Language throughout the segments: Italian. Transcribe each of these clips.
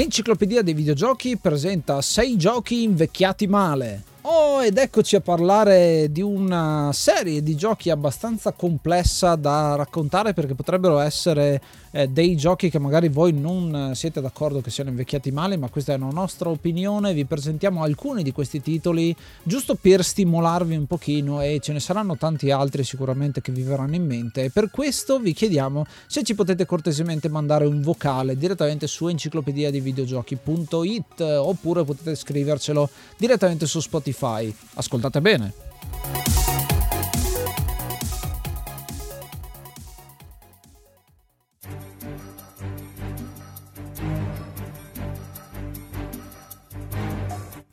Enciclopedia dei videogiochi presenta 6 giochi invecchiati male. Oh, ed eccoci a parlare di una serie di giochi abbastanza complessa da raccontare perché potrebbero essere eh, dei giochi che magari voi non siete d'accordo che siano invecchiati male, ma questa è una nostra opinione. Vi presentiamo alcuni di questi titoli giusto per stimolarvi un pochino e ce ne saranno tanti altri sicuramente che vi verranno in mente. Per questo vi chiediamo se ci potete cortesemente mandare un vocale direttamente su enciclopedia di videogiochi.it oppure potete scrivercelo direttamente su Spotify. Ascoltate bene.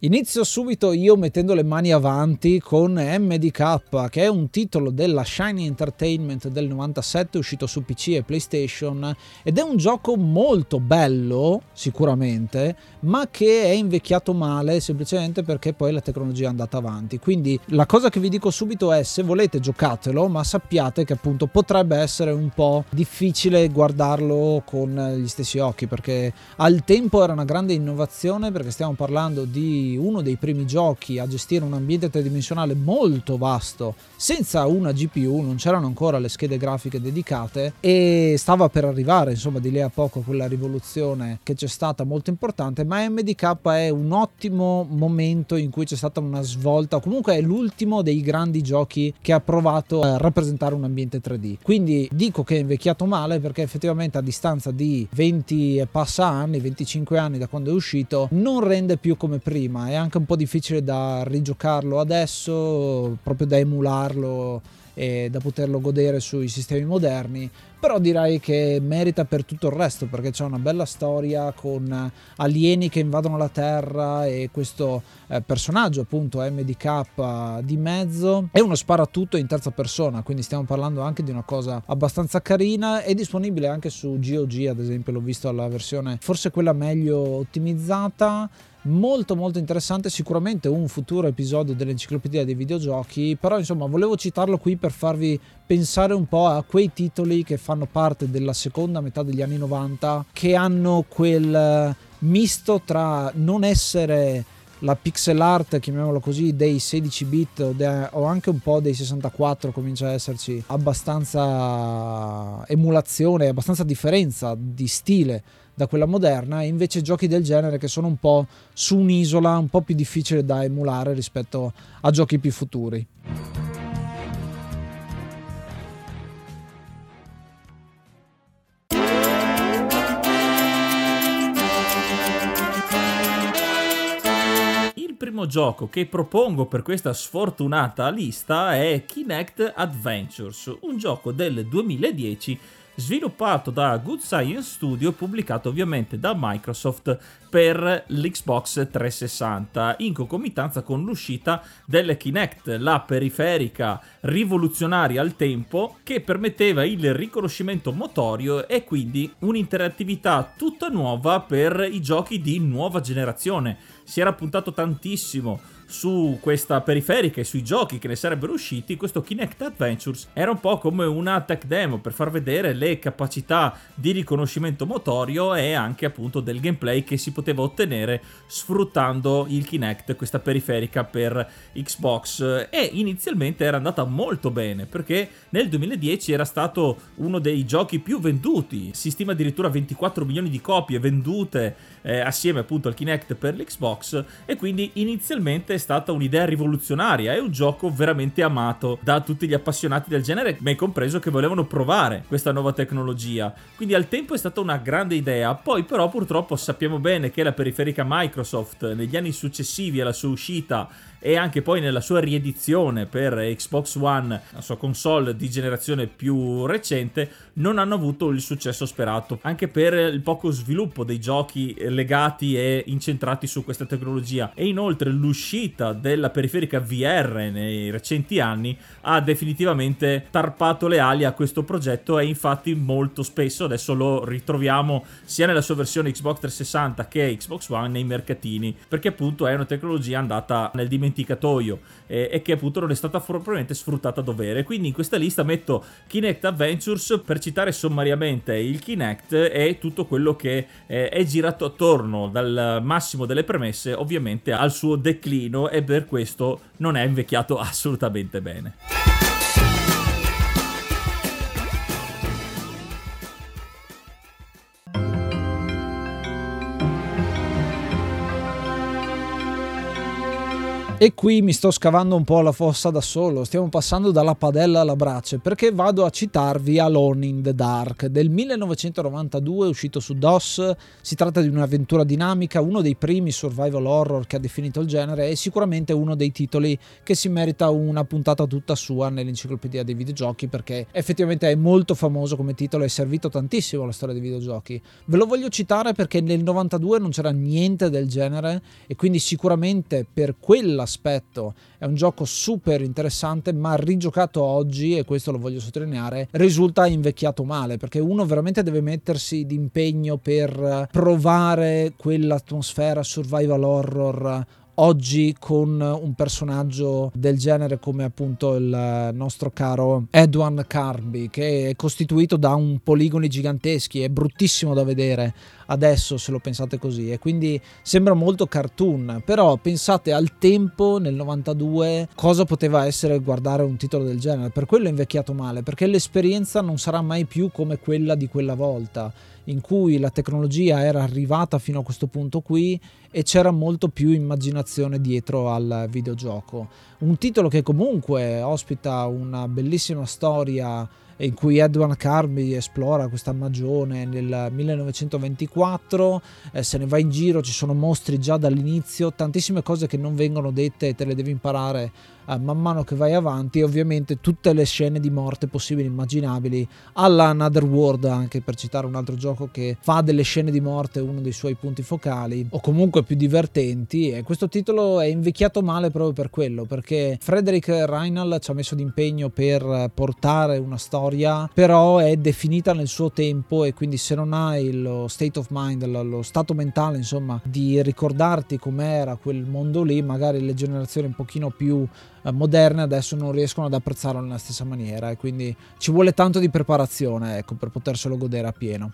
Inizio subito io mettendo le mani avanti con MDK, che è un titolo della Shiny Entertainment del 97 uscito su PC e PlayStation ed è un gioco molto bello, sicuramente, ma che è invecchiato male semplicemente perché poi la tecnologia è andata avanti. Quindi la cosa che vi dico subito è se volete giocatelo, ma sappiate che appunto potrebbe essere un po' difficile guardarlo con gli stessi occhi perché al tempo era una grande innovazione perché stiamo parlando di uno dei primi giochi a gestire un ambiente tridimensionale molto vasto senza una GPU, non c'erano ancora le schede grafiche dedicate e stava per arrivare insomma di lì a poco quella rivoluzione che c'è stata molto importante, ma MDK è un ottimo momento in cui c'è stata una svolta, comunque è l'ultimo dei grandi giochi che ha provato a rappresentare un ambiente 3D. Quindi dico che è invecchiato male perché effettivamente a distanza di 20 e passa anni, 25 anni da quando è uscito, non rende più come prima è anche un po' difficile da rigiocarlo adesso, proprio da emularlo e da poterlo godere sui sistemi moderni, però direi che merita per tutto il resto perché c'è una bella storia con alieni che invadono la Terra e questo eh, personaggio appunto MDK di mezzo. È uno sparatutto in terza persona, quindi stiamo parlando anche di una cosa abbastanza carina, è disponibile anche su GOG ad esempio, l'ho visto alla versione forse quella meglio ottimizzata molto molto interessante sicuramente un futuro episodio dell'enciclopedia dei videogiochi però insomma volevo citarlo qui per farvi pensare un po' a quei titoli che fanno parte della seconda metà degli anni 90 che hanno quel misto tra non essere la pixel art, chiamiamolo così, dei 16 bit o, de- o, anche un po' dei 64 comincia a esserci abbastanza emulazione, abbastanza differenza di stile da quella moderna e invece giochi del genere che sono un po' su un'isola un po' più difficile da emulare rispetto a giochi più futuri. Primo gioco che propongo per questa sfortunata lista è Kinect Adventures, un gioco del 2010 sviluppato da Good Science Studio e pubblicato ovviamente da Microsoft per l'Xbox 360 in concomitanza con l'uscita del Kinect, la periferica rivoluzionaria al tempo che permetteva il riconoscimento motorio e quindi un'interattività tutta nuova per i giochi di nuova generazione. Si era puntato tantissimo su questa periferica e sui giochi che ne sarebbero usciti, questo Kinect Adventures era un po' come una tech demo per far vedere le capacità di riconoscimento motorio e anche appunto del gameplay che si poteva ottenere sfruttando il Kinect, questa periferica per Xbox. E inizialmente era andata molto bene perché nel 2010 era stato uno dei giochi più venduti, si stima addirittura 24 milioni di copie vendute eh, assieme appunto al Kinect per l'Xbox. E quindi inizialmente è stata un'idea rivoluzionaria, è un gioco veramente amato da tutti gli appassionati del genere, me compreso che volevano provare questa nuova tecnologia. Quindi al tempo è stata una grande idea, poi però purtroppo sappiamo bene che la periferica Microsoft negli anni successivi alla sua uscita e anche poi nella sua riedizione per Xbox One, la sua console di generazione più recente, non hanno avuto il successo sperato, anche per il poco sviluppo dei giochi legati e incentrati su questa tecnologia. E inoltre l'uscita della periferica VR nei recenti anni ha definitivamente tarpato le ali a questo progetto e infatti molto spesso adesso lo ritroviamo sia nella sua versione Xbox 360 che Xbox One nei mercatini perché appunto è una tecnologia andata nel dimenticatoio dimenticatoio eh, e che appunto non è stata probabilmente sfruttata a dovere. Quindi in questa lista metto Kinect Adventures per citare sommariamente il Kinect e tutto quello che eh, è girato attorno dal massimo delle premesse ovviamente al suo declino e per questo non è invecchiato assolutamente bene. E qui mi sto scavando un po' la fossa da solo, stiamo passando dalla padella alla brace perché vado a citarvi Alone in the Dark del 1992 uscito su DOS, si tratta di un'avventura dinamica, uno dei primi survival horror che ha definito il genere e sicuramente uno dei titoli che si merita una puntata tutta sua nell'enciclopedia dei videogiochi perché effettivamente è molto famoso come titolo e è servito tantissimo alla storia dei videogiochi. Ve lo voglio citare perché nel 92 non c'era niente del genere e quindi sicuramente per quella aspetto. È un gioco super interessante, ma rigiocato oggi, e questo lo voglio sottolineare, risulta invecchiato male, perché uno veramente deve mettersi d'impegno per provare quell'atmosfera survival horror oggi con un personaggio del genere come appunto il nostro caro Edwin Carby che è costituito da un poligoni giganteschi è bruttissimo da vedere adesso se lo pensate così e quindi sembra molto cartoon però pensate al tempo nel 92 cosa poteva essere guardare un titolo del genere per quello è invecchiato male perché l'esperienza non sarà mai più come quella di quella volta in cui la tecnologia era arrivata fino a questo punto qui e c'era molto più immaginazione dietro al videogioco. Un titolo che comunque ospita una bellissima storia in cui Edward Carby esplora questa magione nel 1924, eh, se ne va in giro, ci sono mostri già dall'inizio, tantissime cose che non vengono dette e te le devi imparare eh, man mano che vai avanti ovviamente tutte le scene di morte possibili e immaginabili alla Another World anche per citare un altro gioco che fa delle scene di morte uno dei suoi punti focali o comunque più divertenti e questo titolo è invecchiato male proprio per quello perché Frederick Reinald ci ha messo d'impegno per portare una storia però è definita nel suo tempo e quindi se non hai lo state of mind lo stato mentale insomma di ricordarti com'era quel mondo lì magari le generazioni un pochino più moderne adesso non riescono ad apprezzarlo nella stessa maniera e quindi ci vuole tanto di preparazione ecco, per poterselo godere a pieno.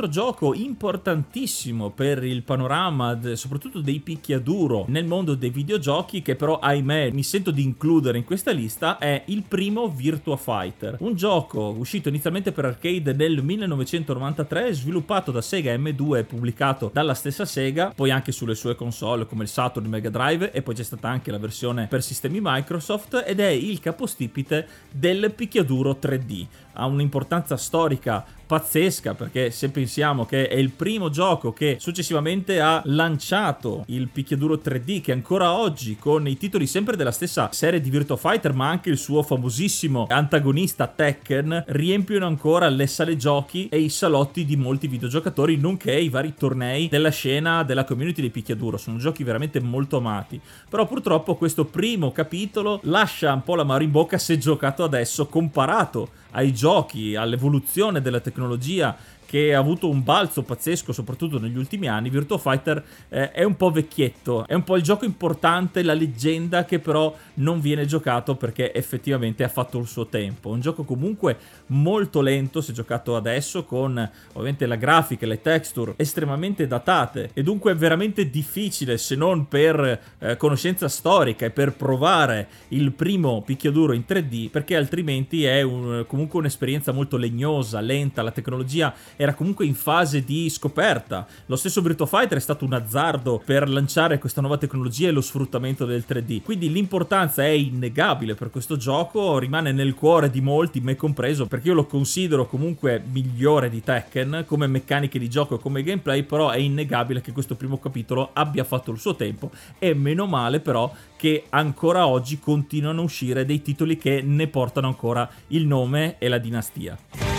Altro gioco importantissimo per il panorama, soprattutto dei picchiaduro nel mondo dei videogiochi, che però ahimè mi sento di includere in questa lista, è il primo Virtua Fighter. Un gioco uscito inizialmente per arcade nel 1993, sviluppato da Sega M2 e pubblicato dalla stessa Sega, poi anche sulle sue console come il Saturn Mega Drive e poi c'è stata anche la versione per sistemi Microsoft ed è il capostipite del picchiaduro 3D. Ha un'importanza storica pazzesca perché se pensiamo che è il primo gioco che successivamente ha lanciato il picchiaduro 3D che ancora oggi con i titoli sempre della stessa serie di Virtua Fighter ma anche il suo famosissimo antagonista Tekken riempiono ancora le sale giochi e i salotti di molti videogiocatori nonché i vari tornei della scena della community di picchiaduro. Sono giochi veramente molto amati. Però purtroppo questo primo capitolo lascia un po' la mano in bocca se giocato adesso comparato ai giochi, all'evoluzione della tecnologia che ha avuto un balzo pazzesco soprattutto negli ultimi anni, Virtua Fighter eh, è un po' vecchietto, è un po' il gioco importante, la leggenda che però non viene giocato perché effettivamente ha fatto il suo tempo. Un gioco comunque molto lento se giocato adesso con ovviamente la grafica e le texture estremamente datate e dunque veramente difficile se non per eh, conoscenza storica e per provare il primo picchiaduro in 3D perché altrimenti è un, comunque un'esperienza molto legnosa, lenta, la tecnologia era comunque in fase di scoperta. Lo stesso Virtua Fighter è stato un azzardo per lanciare questa nuova tecnologia e lo sfruttamento del 3D. Quindi l'importanza è innegabile per questo gioco, rimane nel cuore di molti, me compreso, perché io lo considero comunque migliore di Tekken come meccaniche di gioco e come gameplay, però è innegabile che questo primo capitolo abbia fatto il suo tempo e meno male però che ancora oggi continuano a uscire dei titoli che ne portano ancora il nome e la dinastia.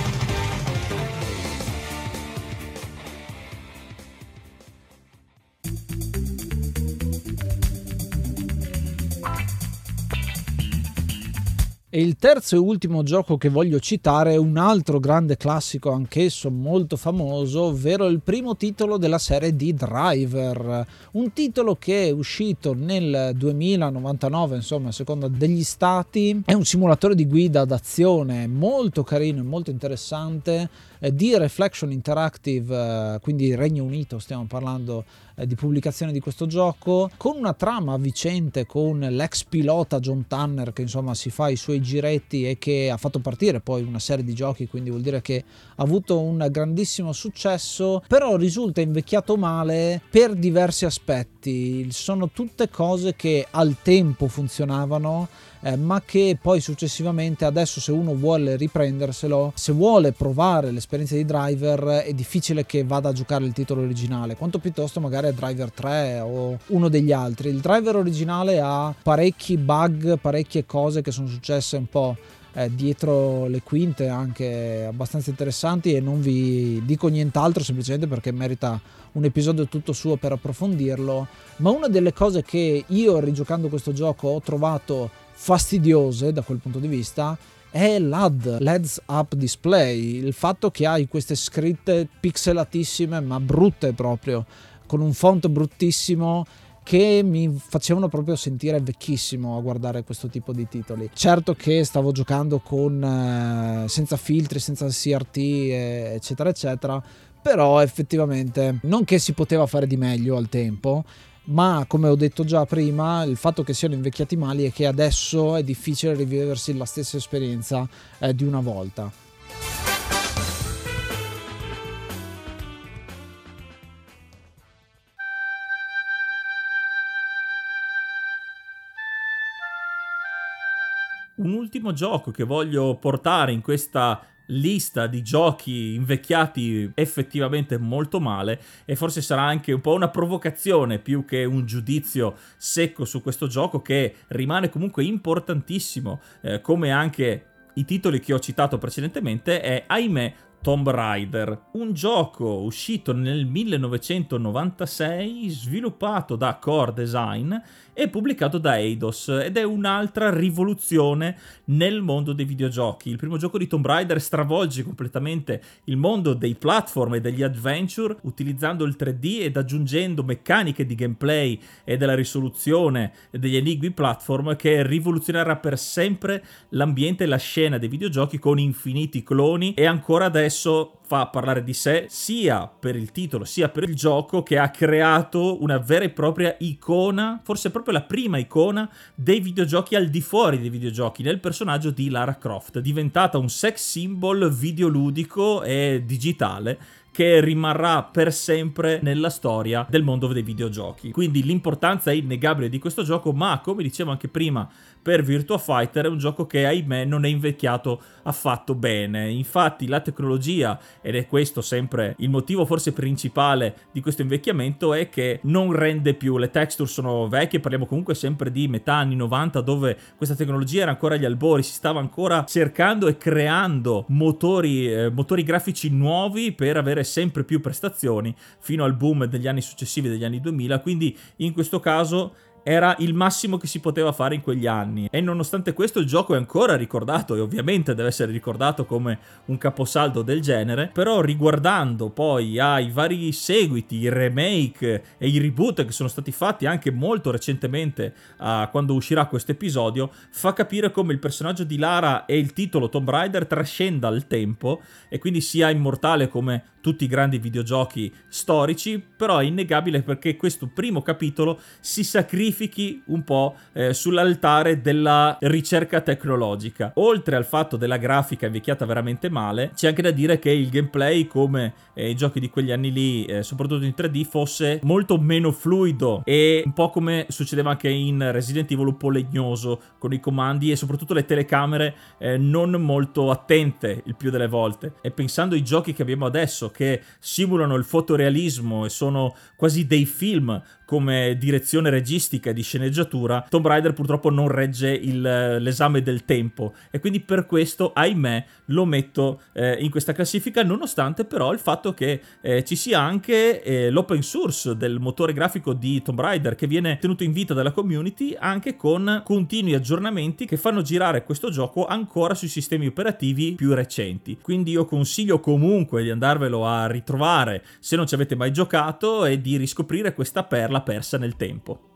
E il terzo e ultimo gioco che voglio citare è un altro grande classico, anch'esso molto famoso, ovvero il primo titolo della serie di Driver. Un titolo che è uscito nel 2099, insomma, a seconda degli stati. È un simulatore di guida d'azione molto carino e molto interessante di Reflection Interactive, eh, quindi Regno Unito, stiamo parlando eh, di pubblicazione di questo gioco, con una trama avvicente con l'ex pilota John Tanner che insomma si fa i suoi giretti e che ha fatto partire poi una serie di giochi, quindi vuol dire che ha avuto un grandissimo successo, però risulta invecchiato male per diversi aspetti. Sono tutte cose che al tempo funzionavano eh, ma che poi successivamente adesso se uno vuole riprenderselo, se vuole provare l'esperienza di driver è difficile che vada a giocare il titolo originale, quanto piuttosto magari a driver 3 o uno degli altri. Il driver originale ha parecchi bug, parecchie cose che sono successe un po' eh, dietro le quinte anche abbastanza interessanti e non vi dico nient'altro semplicemente perché merita un episodio tutto suo per approfondirlo ma una delle cose che io rigiocando questo gioco ho trovato fastidiose da quel punto di vista è l'AD, l'Heads Up Display, il fatto che hai queste scritte pixelatissime ma brutte proprio, con un font bruttissimo che mi facevano proprio sentire vecchissimo a guardare questo tipo di titoli. Certo che stavo giocando con eh, senza filtri, senza CRT, eccetera, eccetera, però effettivamente non che si poteva fare di meglio al tempo, ma come ho detto già prima il fatto che siano invecchiati mali è che adesso è difficile riviversi la stessa esperienza eh, di una volta. Un ultimo gioco che voglio portare in questa lista di giochi invecchiati effettivamente molto male e forse sarà anche un po' una provocazione più che un giudizio secco su questo gioco che rimane comunque importantissimo eh, come anche i titoli che ho citato precedentemente è ahimè Tomb Raider, un gioco uscito nel 1996, sviluppato da Core Design e pubblicato da Eidos ed è un'altra rivoluzione nel mondo dei videogiochi. Il primo gioco di Tomb Raider stravolge completamente il mondo dei platform e degli adventure utilizzando il 3D ed aggiungendo meccaniche di gameplay e della risoluzione degli enigmi platform che rivoluzionerà per sempre l'ambiente e la scena dei videogiochi con infiniti cloni e ancora adesso fa parlare di sé sia per il titolo sia per il gioco che ha creato una vera e propria icona, forse proprio la prima icona dei videogiochi al di fuori dei videogiochi nel personaggio di Lara Croft, diventata un sex symbol videoludico e digitale che rimarrà per sempre nella storia del mondo dei videogiochi. Quindi l'importanza è innegabile di questo gioco, ma come dicevo anche prima, per Virtua Fighter è un gioco che ahimè non è invecchiato affatto bene. Infatti la tecnologia, ed è questo sempre il motivo forse principale di questo invecchiamento, è che non rende più, le texture sono vecchie, parliamo comunque sempre di metà anni 90 dove questa tecnologia era ancora agli albori, si stava ancora cercando e creando motori, eh, motori grafici nuovi per avere sempre più prestazioni fino al boom degli anni successivi, degli anni 2000, quindi in questo caso era il massimo che si poteva fare in quegli anni. E nonostante questo il gioco è ancora ricordato e ovviamente deve essere ricordato come un caposaldo del genere però riguardando poi ai vari seguiti, i remake e i reboot che sono stati fatti anche molto recentemente uh, quando uscirà questo episodio fa capire come il personaggio di Lara e il titolo Tomb Raider trascenda il tempo e quindi sia immortale come tutti i grandi videogiochi storici però è innegabile perché questo primo capitolo si sacrifichi un po' eh, sull'altare della ricerca tecnologica. Oltre al fatto della grafica invecchiata veramente male, c'è anche da dire che il gameplay, come eh, i giochi di quegli anni lì, eh, soprattutto in 3D, fosse molto meno fluido e un po' come succedeva anche in Resident Evil un po' legnoso con i comandi e soprattutto le telecamere eh, non molto attente il più delle volte. E pensando ai giochi che abbiamo adesso che simulano il fotorealismo e sono quasi dei film come direzione registica e di sceneggiatura, Tomb Raider purtroppo non regge il, l'esame del tempo e quindi per questo, ahimè, lo metto eh, in questa classifica, nonostante però il fatto che eh, ci sia anche eh, l'open source del motore grafico di Tomb Raider che viene tenuto in vita dalla community anche con continui aggiornamenti che fanno girare questo gioco ancora sui sistemi operativi più recenti. Quindi io consiglio comunque di andarvelo a ritrovare se non ci avete mai giocato e di riscoprire questa perla persa nel tempo.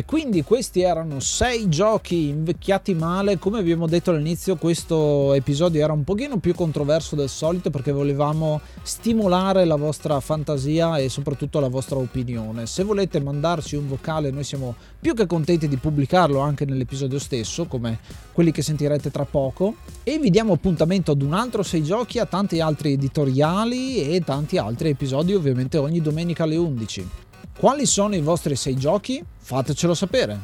E quindi questi erano sei giochi invecchiati male. Come abbiamo detto all'inizio, questo episodio era un pochino più controverso del solito perché volevamo stimolare la vostra fantasia e soprattutto la vostra opinione. Se volete mandarci un vocale, noi siamo più che contenti di pubblicarlo anche nell'episodio stesso, come quelli che sentirete tra poco. E vi diamo appuntamento ad un altro sei giochi, a tanti altri editoriali e tanti altri episodi, ovviamente ogni domenica alle 11. Quali sono i vostri sei giochi? Fatecelo sapere.